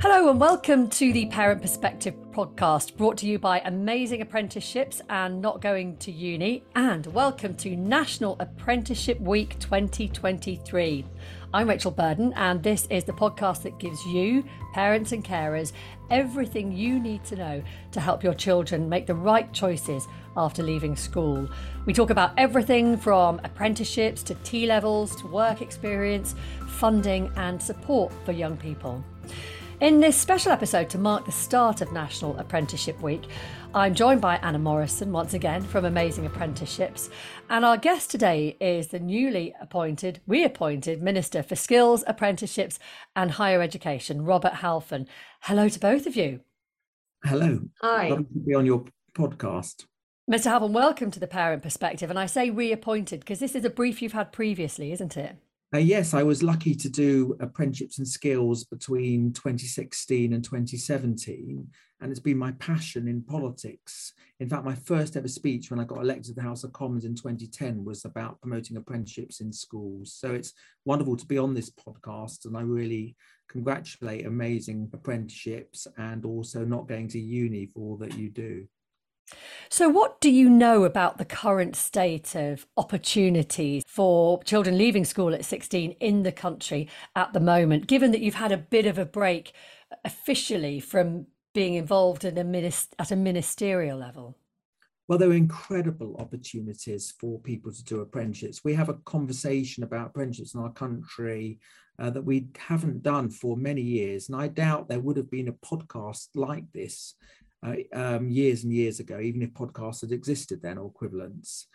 Hello and welcome to the Parent Perspective podcast brought to you by Amazing Apprenticeships and Not Going to Uni. And welcome to National Apprenticeship Week 2023. I'm Rachel Burden, and this is the podcast that gives you, parents and carers, everything you need to know to help your children make the right choices after leaving school. We talk about everything from apprenticeships to T levels to work experience, funding, and support for young people. In this special episode to mark the start of National Apprenticeship Week, I'm joined by Anna Morrison once again from Amazing Apprenticeships. And our guest today is the newly appointed, reappointed Minister for Skills, Apprenticeships and Higher Education, Robert Halfon. Hello to both of you. Hello. Hi. Lovely to be on your podcast. Mr. Halfon, welcome to the Parent Perspective. And I say reappointed because this is a brief you've had previously, isn't it? Uh, yes, I was lucky to do apprenticeships and skills between 2016 and 2017, and it's been my passion in politics. In fact, my first ever speech when I got elected to the House of Commons in 2010 was about promoting apprenticeships in schools. So it's wonderful to be on this podcast, and I really congratulate amazing apprenticeships and also not going to uni for all that you do. So, what do you know about the current state of opportunities for children leaving school at 16 in the country at the moment, given that you've had a bit of a break officially from being involved in a minist- at a ministerial level? Well, there are incredible opportunities for people to do apprenticeships. We have a conversation about apprenticeships in our country uh, that we haven't done for many years. And I doubt there would have been a podcast like this uh, um, years and years ago, even if podcasts had existed then or equivalents.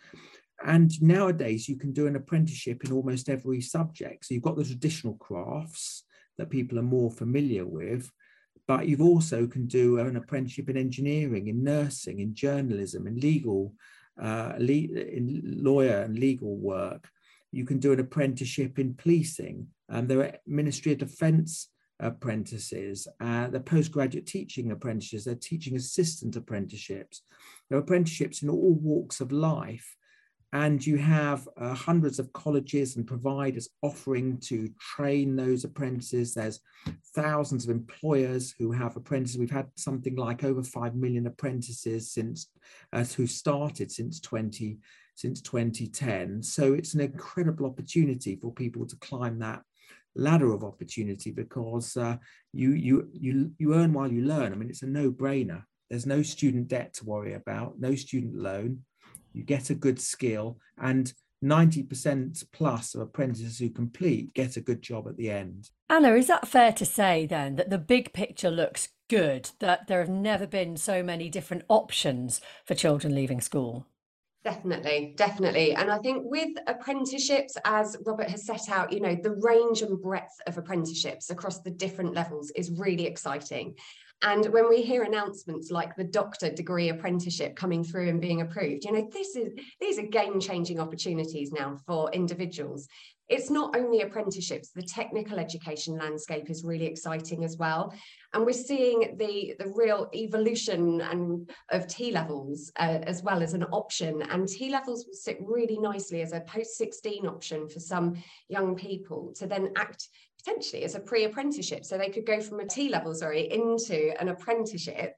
And nowadays, you can do an apprenticeship in almost every subject. So you've got the traditional crafts that people are more familiar with, but you've also can do an apprenticeship in engineering, in nursing, in journalism, in legal, uh, le- in lawyer and legal work. You can do an apprenticeship in policing. Um, there are Ministry of Defence apprentices, uh, the postgraduate teaching apprentices, they're teaching assistant apprenticeships. There are apprenticeships in all walks of life. And you have uh, hundreds of colleges and providers offering to train those apprentices. There's thousands of employers who have apprentices. We've had something like over 5 million apprentices since uh, who started since 20 since 2010. So it's an incredible opportunity for people to climb that ladder of opportunity because uh, you you you you earn while you learn. I mean, it's a no-brainer. There's no student debt to worry about, no student loan. You get a good skill, and 90% plus of apprentices who complete get a good job at the end. Anna, is that fair to say then that the big picture looks good, that there have never been so many different options for children leaving school? Definitely, definitely. And I think with apprenticeships, as Robert has set out, you know, the range and breadth of apprenticeships across the different levels is really exciting. And when we hear announcements like the doctor degree apprenticeship coming through and being approved, you know, this is these are game-changing opportunities now for individuals. It's not only apprenticeships the technical education landscape is really exciting as well. And we're seeing the the real evolution and of t levels uh, as well as an option. And t levels will sit really nicely as a post 16 option for some young people to then act potentially as a pre-apprenticeship. So they could go from a t level sorry into an apprenticeship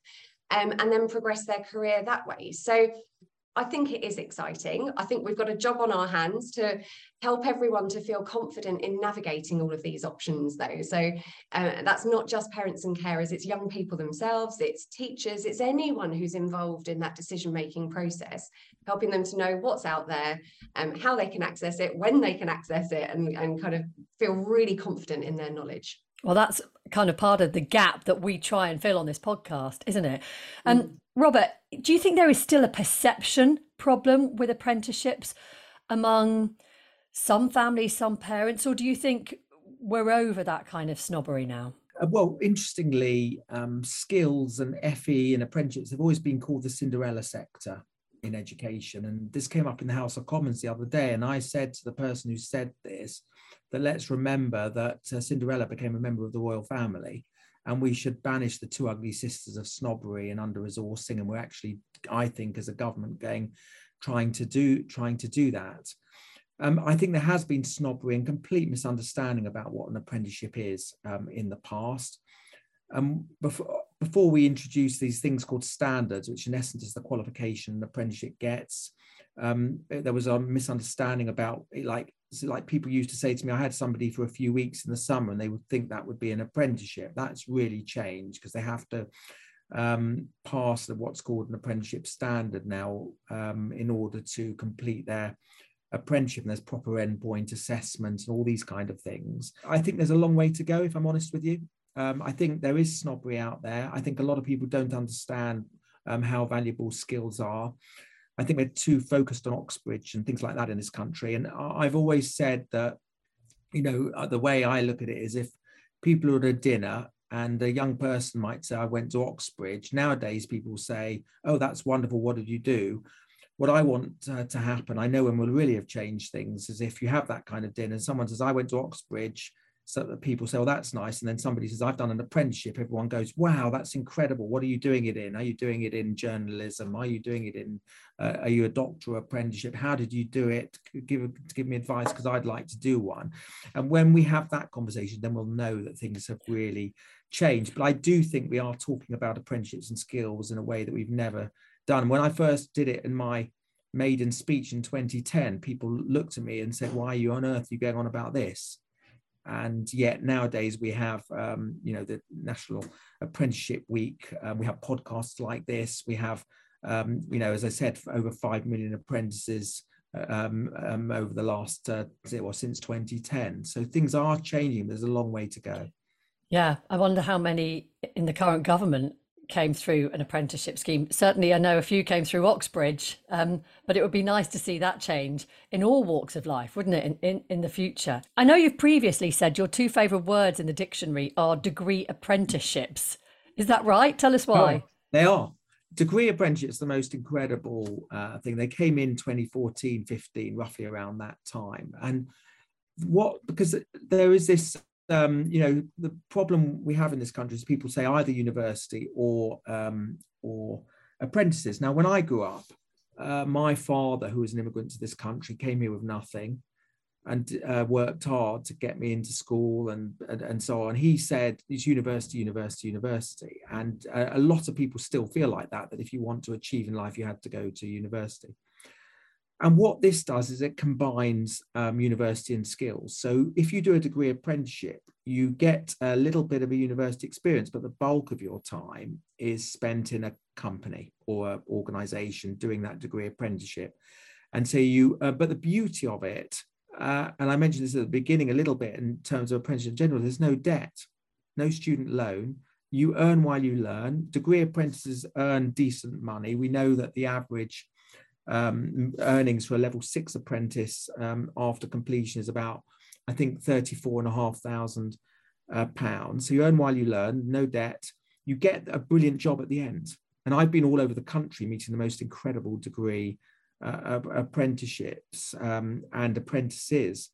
um, and then progress their career that way. So I think it is exciting. I think we've got a job on our hands to help everyone to feel confident in navigating all of these options, though. So uh, that's not just parents and carers, it's young people themselves, it's teachers, it's anyone who's involved in that decision making process, helping them to know what's out there, um, how they can access it, when they can access it, and, and kind of feel really confident in their knowledge. Well, that's kind of part of the gap that we try and fill on this podcast, isn't it? And mm. Robert, do you think there is still a perception problem with apprenticeships among some families, some parents, or do you think we're over that kind of snobbery now? Uh, well, interestingly, um, skills and FE and apprenticeships have always been called the Cinderella sector in education. And this came up in the House of Commons the other day. And I said to the person who said this that let's remember that uh, Cinderella became a member of the royal family and we should banish the two ugly sisters of snobbery and under resourcing and we're actually i think as a government going trying to do trying to do that um, I think there has been snobbery and complete misunderstanding about what an apprenticeship is um, in the past. um, before, before we introduce these things called standards, which in essence is the qualification an apprenticeship gets, um, there was a misunderstanding about like like people used to say to me, I had somebody for a few weeks in the summer and they would think that would be an apprenticeship. That's really changed because they have to um, pass the, what's called an apprenticeship standard now um, in order to complete their apprenticeship and there's proper endpoint assessments and all these kind of things. I think there's a long way to go, if I'm honest with you. Um, I think there is snobbery out there. I think a lot of people don't understand um, how valuable skills are. I think we're too focused on Oxbridge and things like that in this country. And I've always said that, you know, uh, the way I look at it is if people are at a dinner and a young person might say, I went to Oxbridge. Nowadays, people say, Oh, that's wonderful. What did you do? What I want uh, to happen, I know when we'll really have changed things, is if you have that kind of dinner and someone says, I went to Oxbridge so that people say, "Well, that's nice," and then somebody says, "I've done an apprenticeship." Everyone goes, "Wow, that's incredible! What are you doing it in? Are you doing it in journalism? Are you doing it in? Uh, are you a doctor apprenticeship? How did you do it? Give give me advice because I'd like to do one." And when we have that conversation, then we'll know that things have really changed. But I do think we are talking about apprenticeships and skills in a way that we've never done. When I first did it in my maiden speech in 2010, people looked at me and said, "Why are you on earth are you going on about this?" And yet nowadays we have um, you know the national apprenticeship week. Um, we have podcasts like this. We have um, you know as i said over 5 million apprentices um, um, over the last uh, well since 2010 so things are changing. There's a long way to go. Yeah i wonder how many in the current government came through an apprenticeship scheme. Certainly, I know a few came through Oxbridge, um, but it would be nice to see that change in all walks of life, wouldn't it, in, in, in the future? I know you've previously said your two favourite words in the dictionary are degree apprenticeships. Is that right? Tell us why. Oh, they are. Degree apprenticeships the most incredible uh, thing. They came in 2014, 15, roughly around that time. And what, because there is this um, you know, the problem we have in this country is people say either university or um, or apprentices. Now, when I grew up, uh, my father, who was an immigrant to this country, came here with nothing and uh, worked hard to get me into school and, and, and so on. He said it's university, university, university, and uh, a lot of people still feel like that. That if you want to achieve in life, you had to go to university. And what this does is it combines um, university and skills. So if you do a degree apprenticeship, you get a little bit of a university experience, but the bulk of your time is spent in a company or organization doing that degree apprenticeship. And so you, uh, but the beauty of it, uh, and I mentioned this at the beginning a little bit in terms of apprenticeship in general, there's no debt, no student loan. You earn while you learn. Degree apprentices earn decent money. We know that the average um, earnings for a level six apprentice um, after completion is about, I think, 34 and a half thousand uh, pounds. So you earn while you learn, no debt. You get a brilliant job at the end. And I've been all over the country meeting the most incredible degree uh, apprenticeships um, and apprentices.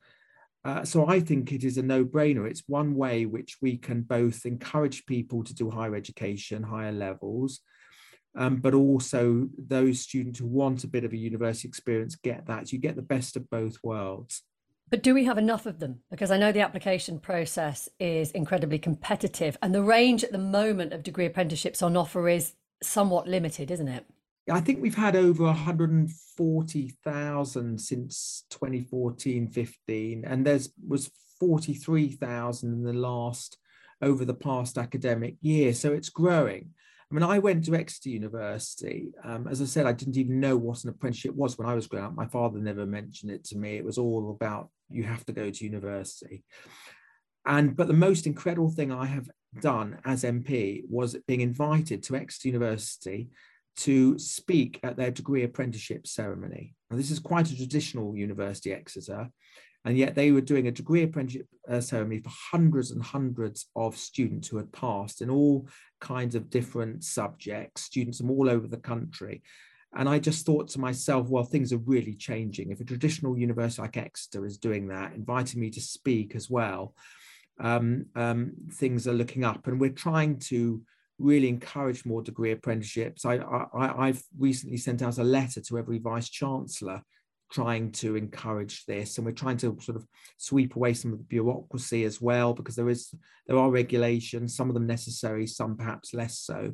Uh, so I think it is a no-brainer. It's one way which we can both encourage people to do higher education, higher levels, um, but also those students who want a bit of a university experience get that. You get the best of both worlds. But do we have enough of them? Because I know the application process is incredibly competitive, and the range at the moment of degree apprenticeships on offer is somewhat limited, isn't it? I think we've had over 140,000 since 2014 15, and there's was 43,000 in the last over the past academic year. So it's growing. I mean, I went to Exeter University. Um, as I said, I didn't even know what an apprenticeship was when I was growing up. My father never mentioned it to me. It was all about you have to go to university. And but the most incredible thing I have done as MP was being invited to Exeter University to speak at their degree apprenticeship ceremony. Now, this is quite a traditional university, Exeter, and yet they were doing a degree apprenticeship uh, ceremony for hundreds and hundreds of students who had passed in all kinds of different subjects, students from all over the country. And I just thought to myself, well, things are really changing. If a traditional university like Exeter is doing that, inviting me to speak as well, um, um, things are looking up. And we're trying to really encourage more degree apprenticeships. I, I, I've recently sent out a letter to every vice chancellor trying to encourage this and we're trying to sort of sweep away some of the bureaucracy as well because there is there are regulations some of them necessary some perhaps less so.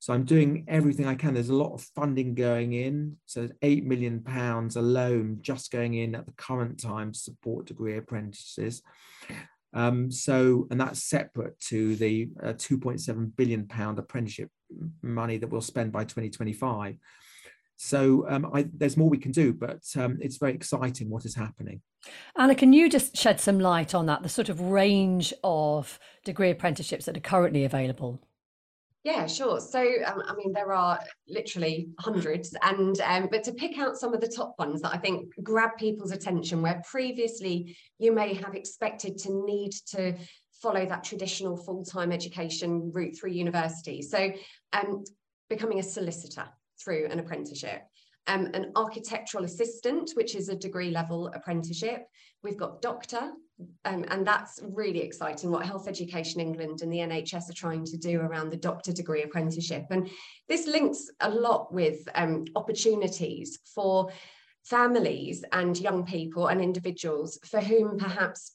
So i'm doing everything i can. There's a lot of funding going in. So 8 million pounds alone just going in at the current time to support degree apprentices. Um, so and that's separate to the uh, 2.7 billion pound apprenticeship money that we'll spend by 2025 so um, I, there's more we can do, but um, it's very exciting what is happening. Anna, can you just shed some light on that, the sort of range of degree apprenticeships that are currently available? Yeah, sure. So, um, I mean, there are literally hundreds, and um, but to pick out some of the top ones that I think grab people's attention, where previously you may have expected to need to follow that traditional full-time education route through university. So, um, becoming a solicitor through an apprenticeship. Um, an architectural assistant, which is a degree level apprenticeship. We've got doctor, um, and that's really exciting what Health Education England and the NHS are trying to do around the doctor degree apprenticeship. And this links a lot with um, opportunities for families and young people and individuals for whom perhaps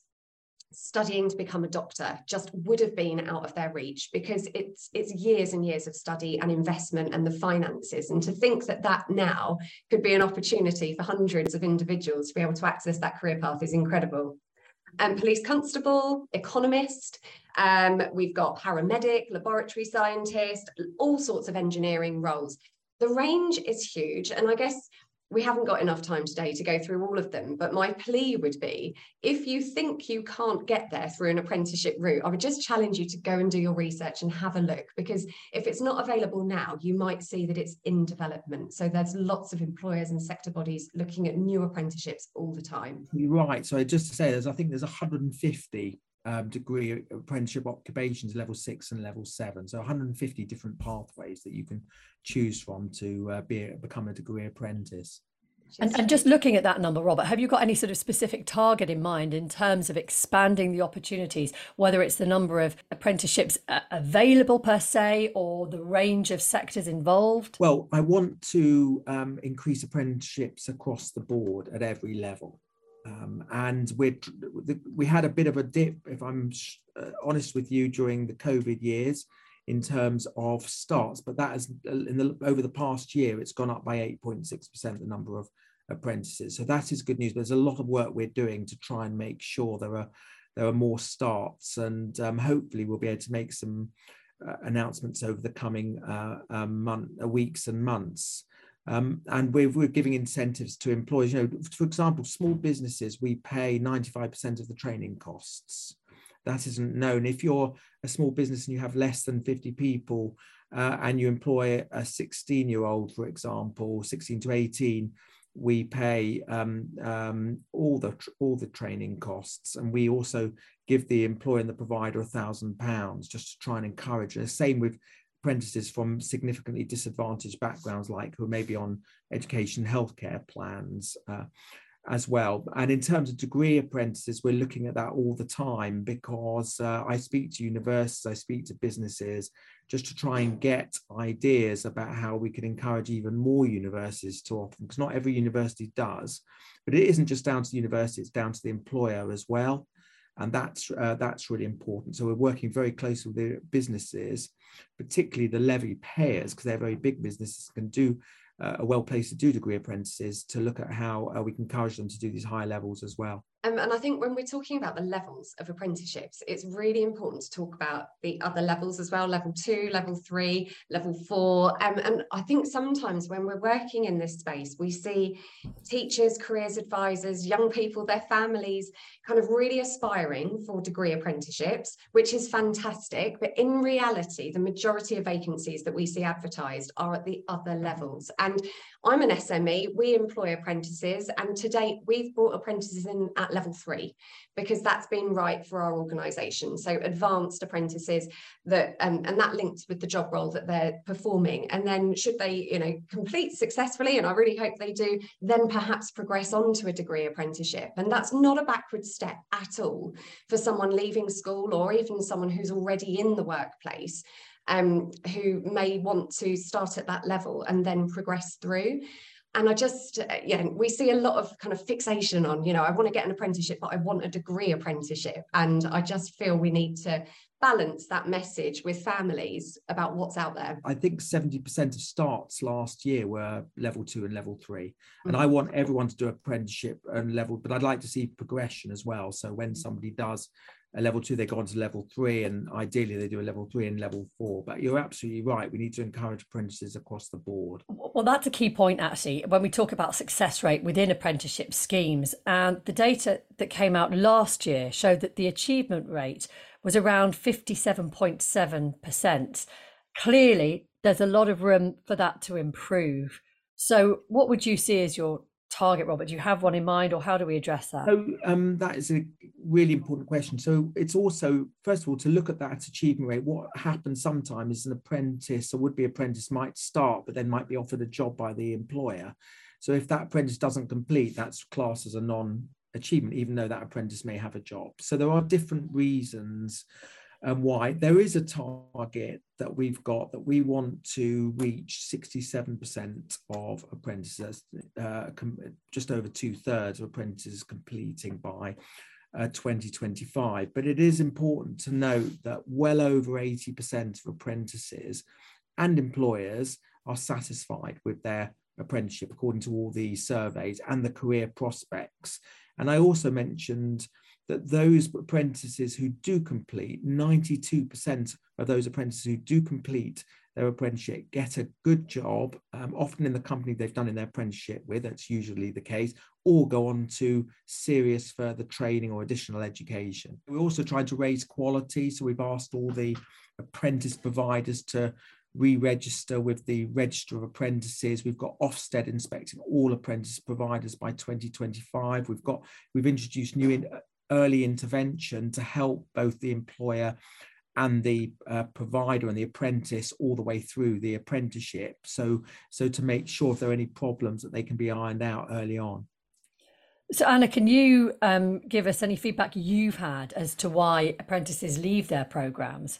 studying to become a doctor just would have been out of their reach because it's it's years and years of study and investment and the finances. And to think that that now could be an opportunity for hundreds of individuals to be able to access that career path is incredible. Um, police constable economist um, we've got paramedic laboratory scientist all sorts of engineering roles. The range is huge. And i guess we haven't got enough time today to go through all of them, but my plea would be if you think you can't get there through an apprenticeship route, I would just challenge you to go and do your research and have a look because if it's not available now, you might see that it's in development. So there's lots of employers and sector bodies looking at new apprenticeships all the time. You're right. So just to say, there's I think there's 150 um, degree apprenticeship occupations level six and level seven so 150 different pathways that you can choose from to uh, be become a degree apprentice and, and just looking at that number, Robert, have you got any sort of specific target in mind in terms of expanding the opportunities, whether it's the number of apprenticeships uh, available per se or the range of sectors involved? Well, I want to um, increase apprenticeships across the board at every level. Um, and we we had a bit of a dip, if I'm uh, honest with you, during the COVID years in terms of starts, but that has in the, over the past year it's gone up by 8.6% the number of apprentices. So that is good news. But there's a lot of work we're doing to try and make sure there are there are more starts, and um, hopefully we'll be able to make some uh, announcements over the coming uh, um, month, uh, weeks and months. Um, and we're, we're giving incentives to employers. You know, for example, small businesses, we pay 95% of the training costs. That isn't known. If you're a small business and you have less than 50 people uh, and you employ a 16 year old, for example, 16 to 18, we pay um, um, all the all the training costs, and we also give the employer and the provider a thousand pounds just to try and encourage. And the same with apprentices from significantly disadvantaged backgrounds, like who may be on education healthcare plans. Uh, as well. And in terms of degree apprentices, we're looking at that all the time because uh, I speak to universities, I speak to businesses just to try and get ideas about how we can encourage even more universities to offer because not every university does. But it isn't just down to the university, it's down to the employer as well. And that's uh, that's really important. So we're working very closely with the businesses, particularly the levy payers, because they're very big businesses, can do uh, are well placed to do degree apprentices to look at how uh, we can encourage them to do these higher levels as well. Um, and I think when we're talking about the levels of apprenticeships, it's really important to talk about the other levels as well level two, level three, level four. Um, and I think sometimes when we're working in this space, we see teachers, careers advisors, young people, their families kind of really aspiring for degree apprenticeships, which is fantastic. But in reality, the majority of vacancies that we see advertised are at the other levels. And I'm an SME, we employ apprentices, and to date, we've brought apprentices in at level three because that's been right for our organisation. So advanced apprentices that, um, and that links with the job role that they're performing. And then should they, you know, complete successfully, and I really hope they do, then perhaps progress on to a degree apprenticeship. And that's not a backward step at all for someone leaving school or even someone who's already in the workplace um, who may want to start at that level and then progress through. and I just, uh, yeah, we see a lot of kind of fixation on, you know, I want to get an apprenticeship, but I want a degree apprenticeship. And I just feel we need to balance that message with families about what's out there. I think 70% of starts last year were level two and level 3 mm-hmm. And I want everyone to do apprenticeship and level, but I'd like to see progression as well. So when somebody does a level two, they go on to level three, and ideally they do a level three and level four. But you're absolutely right. We need to encourage apprentices across the board. Well, that's a key point, actually, when we talk about success rate within apprenticeship schemes. And the data that came out last year showed that the achievement rate was around 57.7%. Clearly, there's a lot of room for that to improve. So, what would you see as your target, Robert? Do you have one in mind, or how do we address that? So um, that is a really important question. So it's also, first of all, to look at that achievement rate. What happens sometimes is an apprentice, or would-be apprentice, might start, but then might be offered a job by the employer. So if that apprentice doesn't complete, that's classed as a non-achievement, even though that apprentice may have a job. So there are different reasons and why there is a target that we've got that we want to reach 67% of apprentices, uh, just over two thirds of apprentices completing by uh, 2025. But it is important to note that well over 80% of apprentices and employers are satisfied with their apprenticeship according to all these surveys and the career prospects. And I also mentioned that those apprentices who do complete, 92% of those apprentices who do complete their apprenticeship get a good job, um, often in the company they've done in their apprenticeship with, that's usually the case, or go on to serious further training or additional education. We're also trying to raise quality, so we've asked all the apprentice providers to re-register with the register of apprentices we've got ofsted inspecting all apprentice providers by 2025 we've got we've introduced new in, early intervention to help both the employer and the uh, provider and the apprentice all the way through the apprenticeship. So so to make sure if there are any problems that they can be ironed out early on. So anna can you um, give us any feedback you've had as to why apprentices leave their programs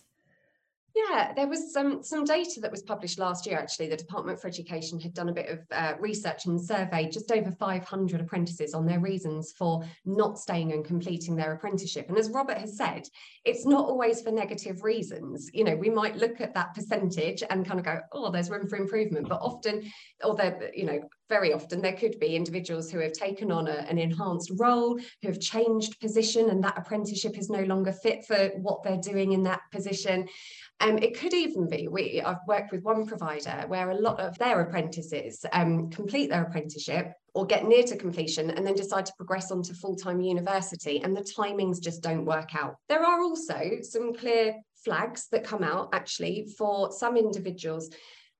yeah, there was some some data that was published last year. Actually, the Department for Education had done a bit of uh, research and surveyed just over 500 apprentices on their reasons for not staying and completing their apprenticeship. And as Robert has said, it's not always for negative reasons. You know, we might look at that percentage and kind of go, "Oh, there's room for improvement," but often, or there, you know, very often there could be individuals who have taken on a, an enhanced role, who have changed position, and that apprenticeship is no longer fit for what they're doing in that position. Um, it could even be, we, I've worked with one provider where a lot of their apprentices um, complete their apprenticeship or get near to completion and then decide to progress on to full-time university and the timings just don't work out. There are also some clear flags that come out actually for some individuals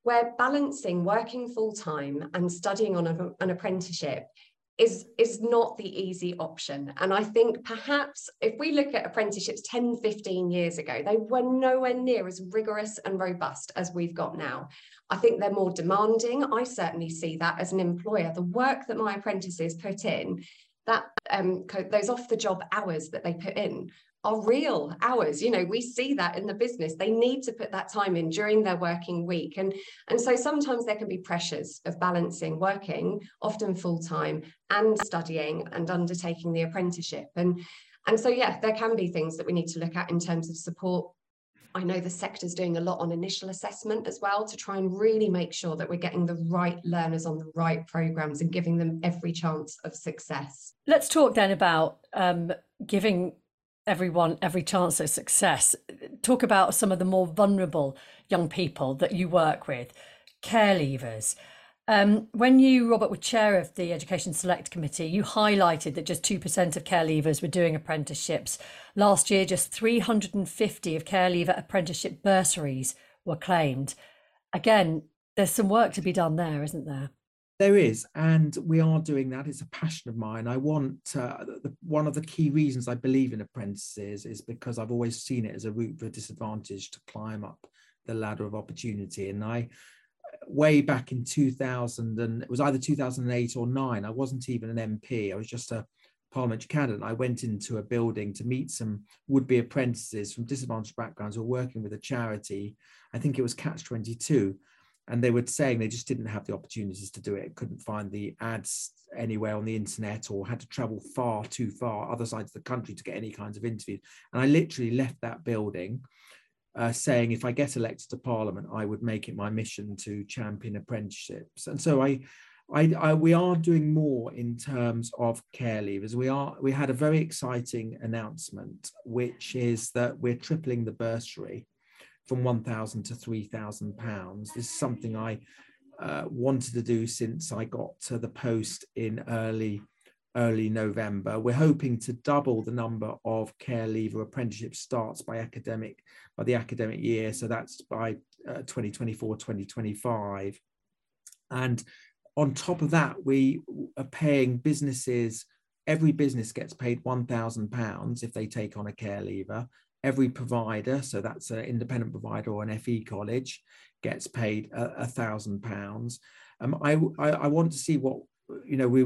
where balancing working full-time and studying on a, an apprenticeship is is not the easy option. And i think perhaps if we look at apprenticeships 10 15 years ago they were nowhere near as rigorous and robust as we've got now. I think they're more demanding. I certainly see that as an employer. The work that my apprentices put in that um, those off the job hours that they put in are real hours you know we see that in the business. They need to put that time in during their working week. And and so sometimes there can be pressures of balancing working often full time and studying and undertaking the apprenticeship. And and so yeah there can be things that we need to look at in terms of support. I know the sector's doing a lot on initial assessment as well to try and really make sure that we're getting the right learners on the right programs and giving them every chance of success. Let's talk then about um, giving everyone every chance of success. Talk about some of the more vulnerable young people that you work with, care leavers. Um, when you, Robert, were chair of the Education Select Committee, you highlighted that just 2% of care leavers were doing apprenticeships. Last year, just 350 of care leaver apprenticeship bursaries were claimed. Again, there's some work to be done there, isn't there? There is, and we are doing that. It's a passion of mine. I want uh, the, one of the key reasons I believe in apprentices is because I've always seen it as a route for disadvantaged to climb up the ladder of opportunity. And I, way back in 2000, and it was either 2008 or nine, I wasn't even an MP. I was just a parliamentary candidate. I went into a building to meet some would-be apprentices from disadvantaged backgrounds who were working with a charity. I think it was Catch 22 and they were saying they just didn't have the opportunities to do it couldn't find the ads anywhere on the internet or had to travel far too far other sides of the country to get any kinds of interviews and i literally left that building uh, saying if i get elected to parliament i would make it my mission to champion apprenticeships and so i I, I, we are doing more in terms of care leavers. We are we had a very exciting announcement, which is that we're tripling the bursary from 1,000 to 3,000 pounds. This is something I uh, wanted to do since I got to the post in early early November. We're hoping to double the number of care leaver apprenticeship starts by academic by the academic year. So that's by uh, 2024, 2025. And on top of that, we are paying businesses, every business gets paid £1,000 if they take on a care leaver every provider, so that's an independent provider or an FE college, gets paid a, thousand pounds. Um, I, I, I want to see what you know we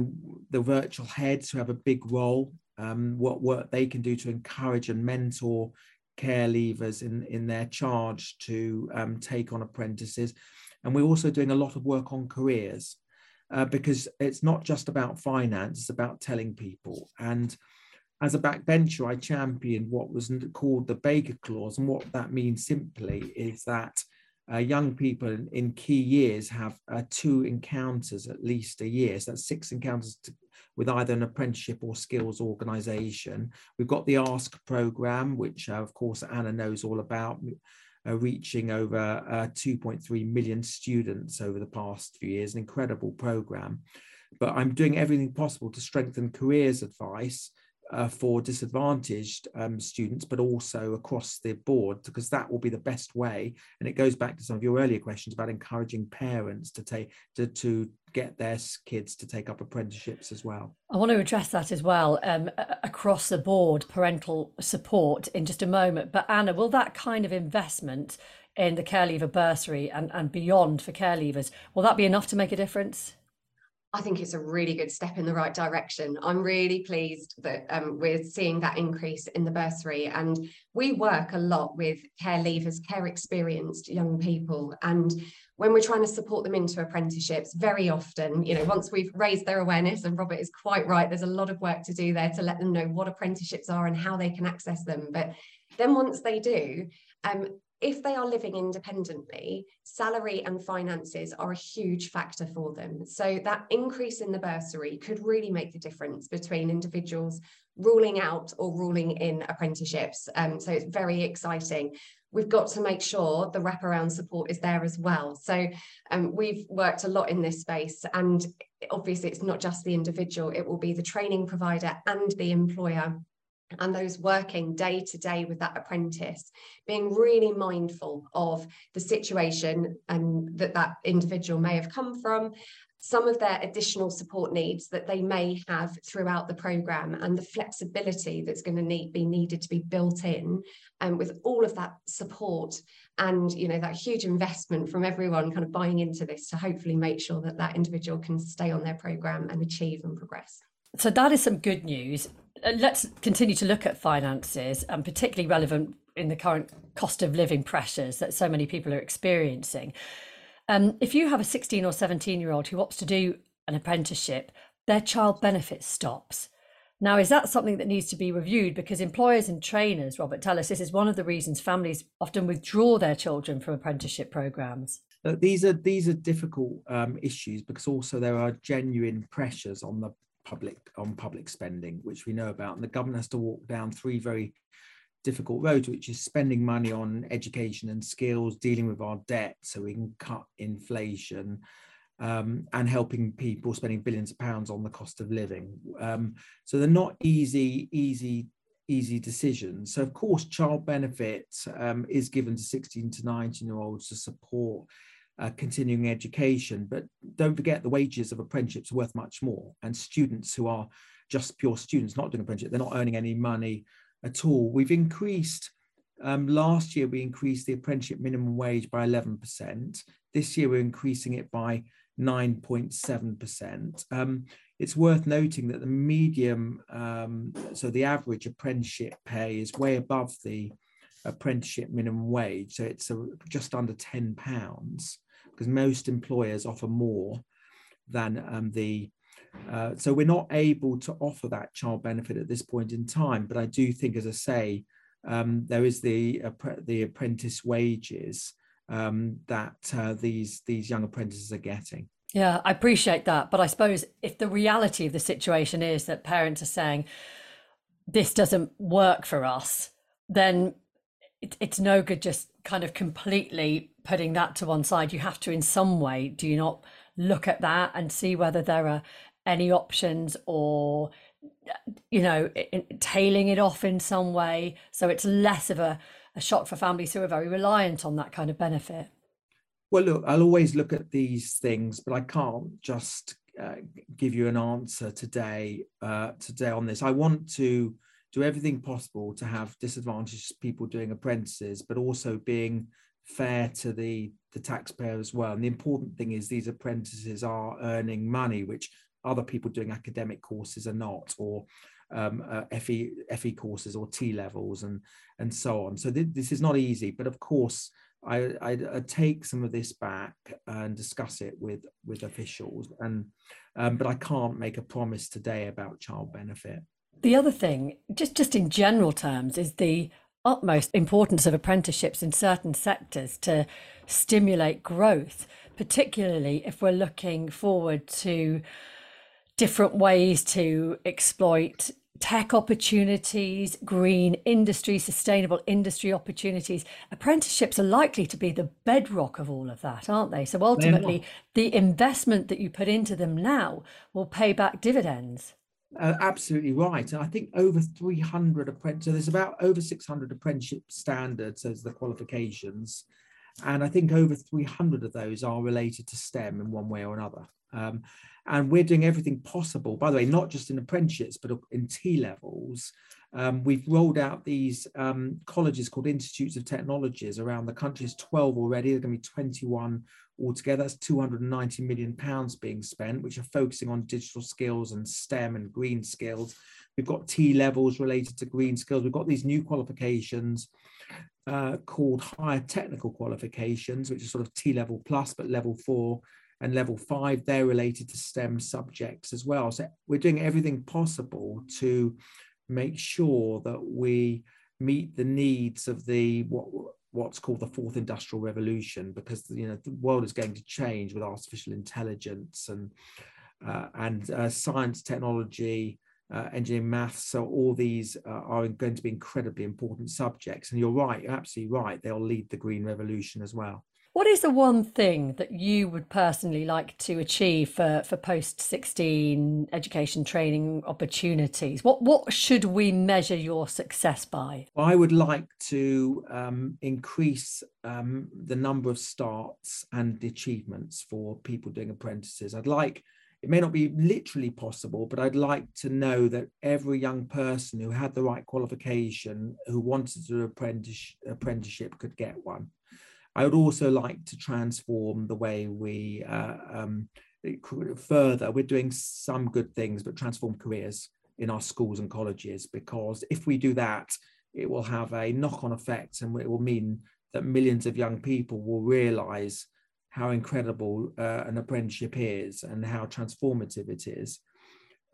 the virtual heads who have a big role, um, what work they can do to encourage and mentor care leavers in in their charge to um, take on apprentices, and we're also doing a lot of work on careers. Uh, because it's not just about finance, it's about telling people. And as a backbencher, I championed what was called the Baker Clause. And what that means simply is that uh, young people in, in, key years have uh, two encounters at least a year. So that's six encounters to, with either an apprenticeship or skills organization. We've got the ASK program, which uh, of course Anna knows all about, uh, reaching over uh, 2.3 million students over the past few years, an incredible program. But I'm doing everything possible to strengthen careers advice uh, for disadvantaged um, students, but also across the board, because that will be the best way. And it goes back to some of your earlier questions about encouraging parents to take to, to get their kids to take up apprenticeships as well. I want to address that as well um, across the board, parental support in just a moment. But Anna, will that kind of investment in the care leaver bursary and, and beyond for care leavers, will that be enough to make a difference? I think it's a really good step in the right direction. I'm really pleased that um, we're seeing that increase in the bursary. And we work a lot with care leavers, care experienced young people. And when we're trying to support them into apprenticeships, very often, you know, once we've raised their awareness, and Robert is quite right, there's a lot of work to do there to let them know what apprenticeships are and how they can access them. But then once they do, um, if they are living independently, salary and finances are a huge factor for them. So that increase in the bursary could really make the difference between individuals ruling out or ruling in apprenticeships. Um, so it's very exciting. We've got to make sure the wraparound support is there as well. So um, we've worked a lot in this space, and obviously it's not just the individual; it will be the training provider and the employer and those working day to day with that apprentice being really mindful of the situation and that that individual may have come from some of their additional support needs that they may have throughout the program and the flexibility that's going to need be needed to be built in and um, with all of that support and you know that huge investment from everyone kind of buying into this to hopefully make sure that that individual can stay on their program and achieve and progress. So that is some good news let's continue to look at finances and particularly relevant in the current cost of living pressures that so many people are experiencing. Um, if you have a 16 or 17 year old who opts to do an apprenticeship, their child benefit stops. Now, is that something that needs to be reviewed? Because employers and trainers, Robert, tell us this is one of the reasons families often withdraw their children from apprenticeship programs. Uh, these are these are difficult um, issues because also there are genuine pressures on the public on public spending, which we know about, and the government has to walk down three very difficult roads, which is spending money on education and skills, dealing with our debt so we can cut inflation, um, and helping people spending billions of pounds on the cost of living. Um, so they're not easy, easy, easy decisions. So of course, child benefit um, is given to 16 to 19 year olds to support uh, continuing education. But don't forget the wages of apprenticeships are worth much more. And students who are just pure students, not doing apprenticeship, they're not earning any money at all. We've increased, um, last year we increased the apprenticeship minimum wage by 11%. This year we're increasing it by 9.7%. Um, it's worth noting that the medium, um, so the average apprenticeship pay is way above the apprenticeship minimum wage. So it's a, just under 10 pounds because most employers offer more than um, the uh, so we're not able to offer that child benefit at this point in time. But I do think, as I say, um, there is the the apprentice wages um, that uh, these these young apprentices are getting. Yeah, I appreciate that, but I suppose if the reality of the situation is that parents are saying this doesn't work for us, then it, it's no good just kind of completely putting that to one side. You have to, in some way, do you not look at that and see whether there are any options or you know tailing it off in some way. So it's less of a, a shock for families who are very reliant on that kind of benefit. Well look i'll always look at these things but i can't just uh, give you an answer today uh, today on this. I want to do everything possible to have disadvantaged people doing apprentices but also being fair to the the taxpayer as well and the important thing is these apprentices are earning money which other people doing academic courses are not, or um, uh, FE FE courses or T levels and and so on. So th- this is not easy, but of course. I, I, I, take some of this back and discuss it with with officials, and um, but I can't make a promise today about child benefit. The other thing, just just in general terms, is the utmost importance of apprenticeships in certain sectors to stimulate growth, particularly if we're looking forward to different ways to exploit tech opportunities, green industry, sustainable industry opportunities. Apprenticeships are likely to be the bedrock of all of that, aren't they? So ultimately, the investment that you put into them now will pay back dividends. Uh, absolutely right. I think over 300 apprentices, there's about over 600 apprenticeship standards as the qualifications. And I think over 300 of those are related to STEM in one way or another. Um, and we're doing everything possible, by the way, not just in apprenticeships, but in T levels. Um, we've rolled out these um, colleges called Institutes of Technologies around the country. There's 12 already. There's going to be 21 altogether. That's 290 million pounds being spent, which are focusing on digital skills and STEM and green skills. We've got T levels related to green skills. We've got these new qualifications uh, called higher technical qualifications, which are sort of T level plus, but level four and level five, they're related to STEM subjects as well. So we're doing everything possible to make sure that we meet the needs of the what what's called the fourth industrial revolution because you know the world is going to change with artificial intelligence and uh, and uh, science technology uh, engineering maths. So all these uh, are going to be incredibly important subjects. And you're right you're absolutely right they'll lead the green revolution as well what is the one thing that you would personally like to achieve for, for post 16 education training opportunities? What, what should we measure your success by? I would like to um, increase um, the number of starts and achievements for people doing apprentices. I'd like it may not be literally possible, but I'd like to know that every young person who had the right qualification, who wanted to do apprentice, apprenticeship, could get one. I would also like to transform the way we uh, um, further. We're doing some good things, but transform careers in our schools and colleges because if we do that, it will have a knock on effect and it will mean that millions of young people will realize how incredible uh, an apprenticeship is and how transformative it is.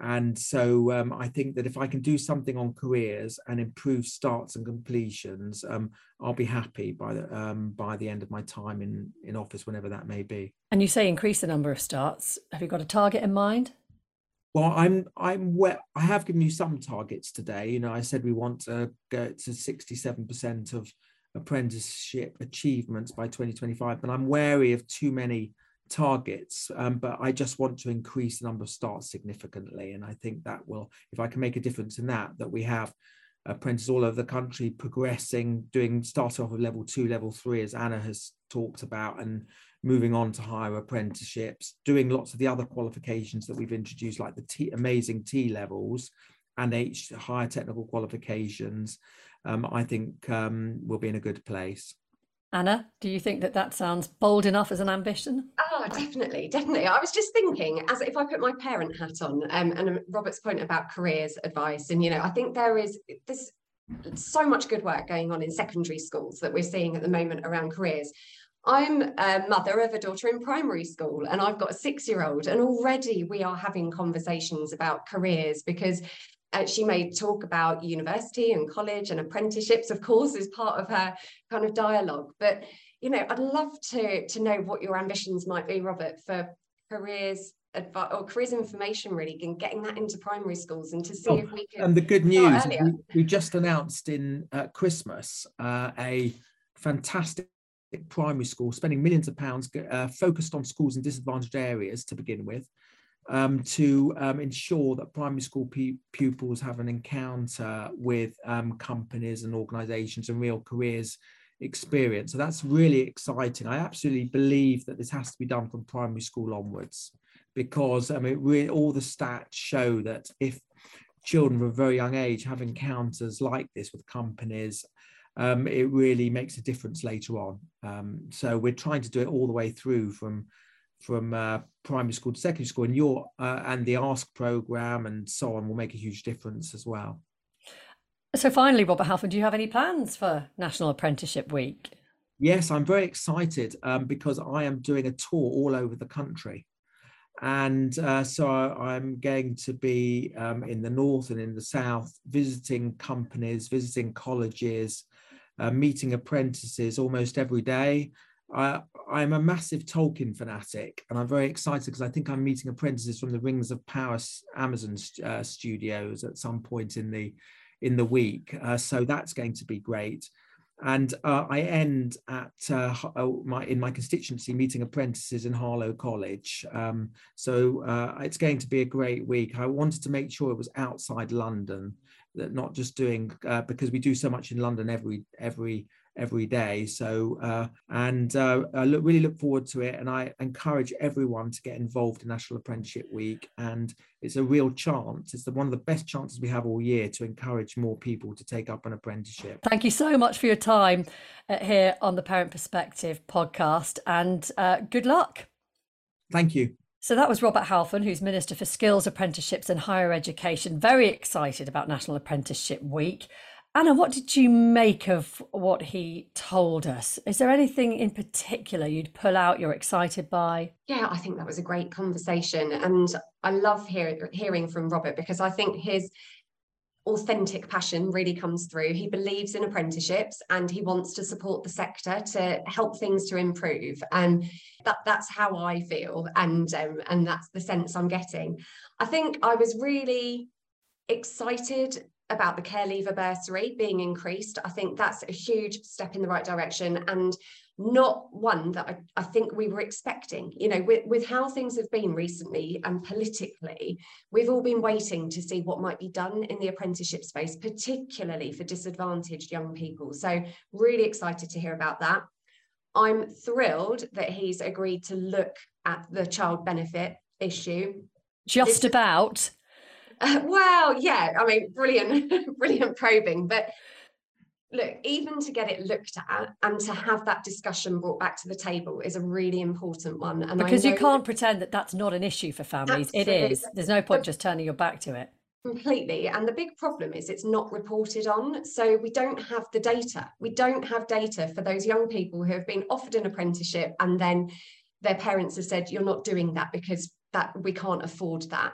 And so um, I think that if I can do something on careers and improve starts and completions, um, I'll be happy by the um, by the end of my time in in office, whenever that may be. And you say increase the number of starts. Have you got a target in mind? Well, I'm I'm well, I have given you some targets today. You know, I said we want to go to 67% of apprenticeship achievements by 2025, but I'm wary of too many targets, um, but I just want to increase the number of starts significantly. And I think that will, if I can make a difference in that, that we have apprentices all over the country progressing, doing start off with level two, level three, as Anna has talked about, and moving on to higher apprenticeships, doing lots of the other qualifications that we've introduced, like the T, amazing T levels and H higher technical qualifications. Um, I think um, we'll be in a good place. Anna, do you think that that sounds bold enough as an ambition? Oh, definitely, definitely. I was just thinking, as if I put my parent hat on, um, and Robert's point about careers advice, and you know, I think there is this so much good work going on in secondary schools that we're seeing at the moment around careers. I'm a mother of a daughter in primary school and I've got a six year old, and already we are having conversations about careers because uh, she may talk about university and college and apprenticeships, of course, as part of her kind of dialogue. But you know, I'd love to to know what your ambitions might be, Robert, for careers advice or careers information really and getting that into primary schools and to see oh, if we can and the good news we, we, just announced in uh, christmas uh, a fantastic primary school spending millions of pounds uh, focused on schools in disadvantaged areas to begin with um, to um, ensure that primary school pupils have an encounter with um, companies and organizations and real careers experience. So that's really exciting. I absolutely believe that this has to be done from primary school onwards because I mean, all the stats show that if children from a very young age have encounters like this with companies, um, it really makes a difference later on. Um, so we're trying to do it all the way through from from uh, primary school to secondary school, and your uh, and the Ask program and so on will make a huge difference as well. So finally, Robert Halfon, do you have any plans for National Apprenticeship Week? Yes, I'm very excited um, because I am doing a tour all over the country. And uh, so I'm going to be um, in the north and in the south, visiting companies, visiting colleges, uh, meeting apprentices almost every day. I, I'm a massive Tolkien fanatic, and I'm very excited because I think I'm meeting apprentices from the Rings of Power Amazon uh, studios at some point in the in the week. Uh, so that's going to be great. And uh, I end at uh, oh, my in my constituency meeting apprentices in Harlow College. Um, so uh, it's going to be a great week. I wanted to make sure it was outside London, that not just doing uh, because we do so much in London every every every day. So, uh, and uh, I look, really look forward to it. And I encourage everyone to get involved in National Apprenticeship Week. And it's a real chance. It's the, one of the best chances we have all year to encourage more people to take up an apprenticeship. Thank you so much for your time uh, here on the Parent Perspective podcast and uh, good luck. Thank you. So that was Robert Halfon, who's Minister for Skills, Apprenticeships and Higher Education. Very excited about National Apprenticeship Week. Anna, what did you make of what he told us? Is there anything in particular you'd pull out you're excited by? Yeah, I think that was a great conversation. And I love hear, hearing from Robert because I think his authentic passion really comes through. He believes in apprenticeships and he wants to support the sector to help things to improve. And that, that's how I feel. And, um, and that's the sense I'm getting. I think I was really excited about the care leaver bursary being increased. I think that's a huge step in the right direction and not one that I, I think we were expecting. You know, with, with how things have been recently and politically, we've all been waiting to see what might be done in the apprenticeship space, particularly for disadvantaged young people. So, really excited to hear about that. I'm thrilled that he's agreed to look at the child benefit issue. Just about. well, yeah, I mean, brilliant, brilliant probing. But look, even to get it looked at and to have that discussion brought back to the table is a really important one. And because you can't pretend that that's not an issue for families. Absolutely. It is. There's no point just turning your back to it. Completely. And the big problem is it's not reported on. So we don't have the data. We don't have data for those young people who have been offered an apprenticeship and then their parents have said, you're not doing that because that we can't afford that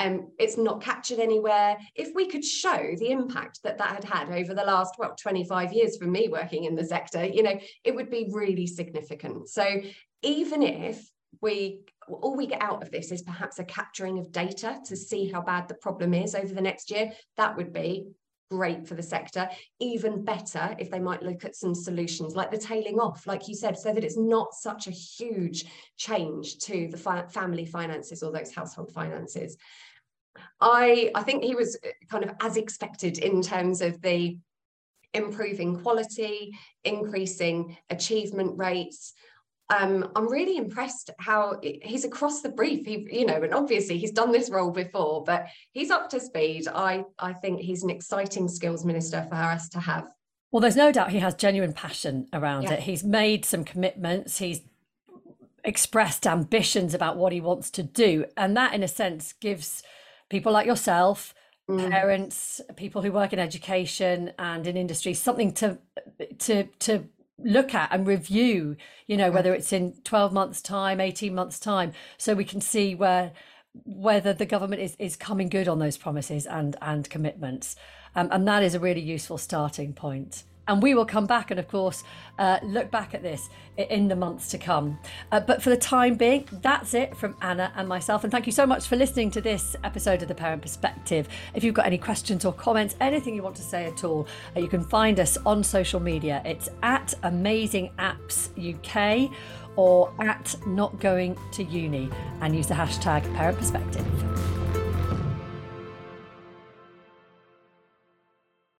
um, it's not captured anywhere. If we could show the impact that that had had over the last, well, 25 years for me working in the sector, you know, it would be really significant. So even if we all we get out of this is perhaps a capturing of data to see how bad the problem is over the next year, that would be great for the sector. Even better if they might look at some solutions like the tailing off, like you said, so that it's not such a huge change to the fi- family finances or those household finances. I, I think he was uh, kind of as expected in terms of the improving quality, increasing achievement rates. Um, I'm really impressed how he's across the brief. He, you know, and obviously he's done this role before, but he's up to speed. I, I think he's an exciting skills minister for us to have. Well, there's no doubt he has genuine passion around yeah. it. He's made some commitments. He's expressed ambitions about what he wants to do, and that, in a sense, gives people like yourself, mm. parents, people who work in education and in industry, something to to to look at and review you know whether it's in 12 months time 18 months time so we can see where whether the government is, is coming good on those promises and and commitments um, and that is a really useful starting point and we will come back and, of course, uh, look back at this in the months to come. Uh, but for the time being, that's it from Anna and myself. And thank you so much for listening to this episode of The Parent Perspective. If you've got any questions or comments, anything you want to say at all, uh, you can find us on social media. It's at Amazing Apps UK or at Not Going to Uni and use the hashtag Parent Perspective.